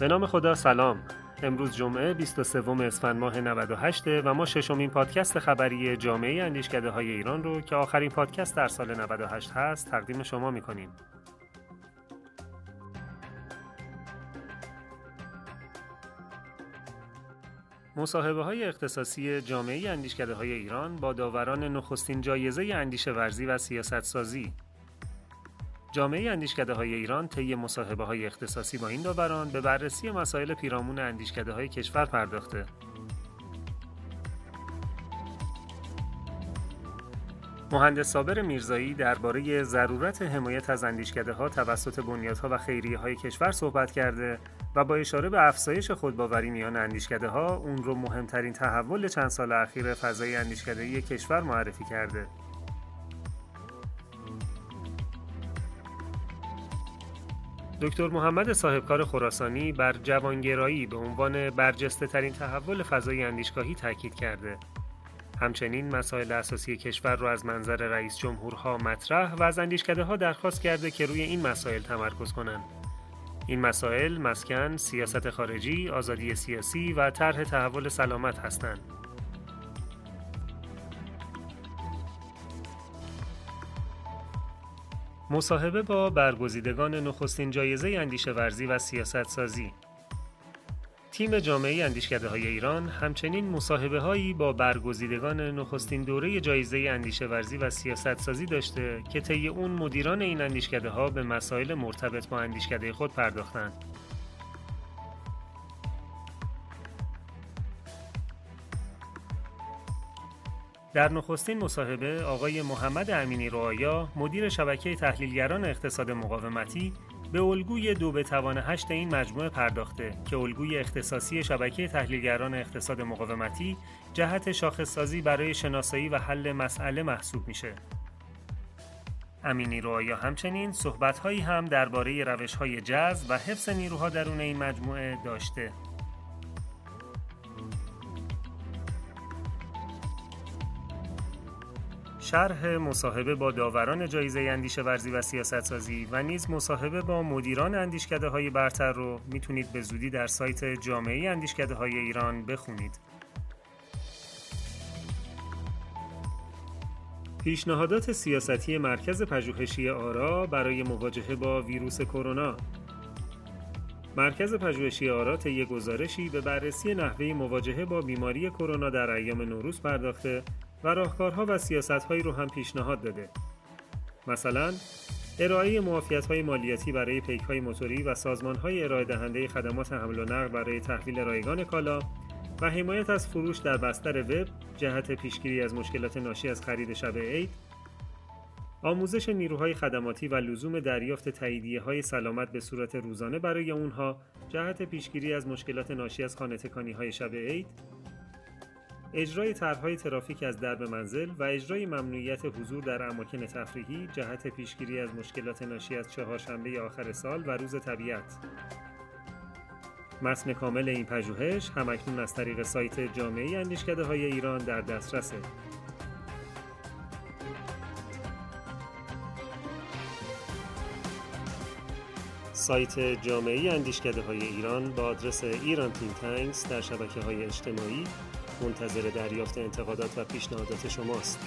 به نام خدا سلام. امروز جمعه 23 اسفند ماه 98 و ما ششمین پادکست خبری جامعه اندیشکده های ایران رو که آخرین پادکست در سال 98 هست تقدیم شما می‌کنیم. مصاحبه های اختصاصی جامعه اندیشکده های ایران با داوران نخستین جایزه اندیشه ورزی و سیاست سازی جامعه اندیشکده های ایران طی مصاحبه های اختصاصی با این داوران به بررسی مسائل پیرامون اندیشکده های کشور پرداخته. مهندس صابر میرزایی درباره ضرورت حمایت از اندیشکده ها توسط بنیادها و خیریه های کشور صحبت کرده و با اشاره به افزایش خودباوری میان اندیشکده ها اون رو مهمترین تحول چند سال اخیر فضای اندیشکده کشور معرفی کرده. دکتر محمد صاحبکار خراسانی بر جوانگرایی به عنوان برجسته ترین تحول فضای اندیشگاهی تاکید کرده. همچنین مسائل اساسی کشور را از منظر رئیس جمهورها مطرح و از اندیشکده ها درخواست کرده که روی این مسائل تمرکز کنند. این مسائل مسکن، سیاست خارجی، آزادی سیاسی و طرح تحول سلامت هستند. مصاحبه با برگزیدگان نخستین جایزه اندیشه ورزی و سیاست سازی تیم جامعه اندیشکده های ایران همچنین مصاحبه هایی با برگزیدگان نخستین دوره جایزه اندیشه ورزی و سیاست سازی داشته که طی اون مدیران این اندیشکده ها به مسائل مرتبط با اندیشکده خود پرداختند. در نخستین مصاحبه آقای محمد امینی رعایا مدیر شبکه تحلیلگران اقتصاد مقاومتی به الگوی دو به توان هشت این مجموعه پرداخته که الگوی اختصاصی شبکه تحلیلگران اقتصاد مقاومتی جهت شاخصسازی برای شناسایی و حل مسئله محسوب میشه. امینی رعایا همچنین صحبتهایی هم درباره روشهای جذب و حفظ نیروها درون این مجموعه داشته. شرح مصاحبه با داوران جایزه اندیشه ورزی و سیاست سازی و نیز مصاحبه با مدیران اندیشکده های برتر رو می‌تونید به زودی در سایت جامعه اندیشکده های ایران بخونید. پیشنهادات سیاستی مرکز پژوهشی آرا برای مواجهه با ویروس کرونا مرکز پژوهشی آرا طی گزارشی به بررسی نحوه مواجهه با بیماری کرونا در ایام نوروز پرداخته و راهکارها و سیاستهایی رو هم پیشنهاد داده. مثلا ارائه معافیت های مالیاتی برای پیک های موتوری و سازمان های ارائه دهنده خدمات حمل و نقل برای تحویل رایگان کالا و حمایت از فروش در بستر وب جهت پیشگیری از مشکلات ناشی از خرید شب عید آموزش نیروهای خدماتی و لزوم دریافت تاییدیه های سلامت به صورت روزانه برای اونها جهت پیشگیری از مشکلات ناشی از خانه های شب عید اجرای طرحهای ترافیک از درب منزل و اجرای ممنوعیت حضور در اماکن تفریحی جهت پیشگیری از مشکلات ناشی از چهارشنبه آخر سال و روز طبیعت. متن کامل این پژوهش همکنون از طریق سایت جامعه اندیشکده های ایران در دسترسه. سایت جامعه اندیشکده های ایران با آدرس ایران تانکس در شبکه های اجتماعی منتظر دریافت انتقادات و پیشنهادات شماست.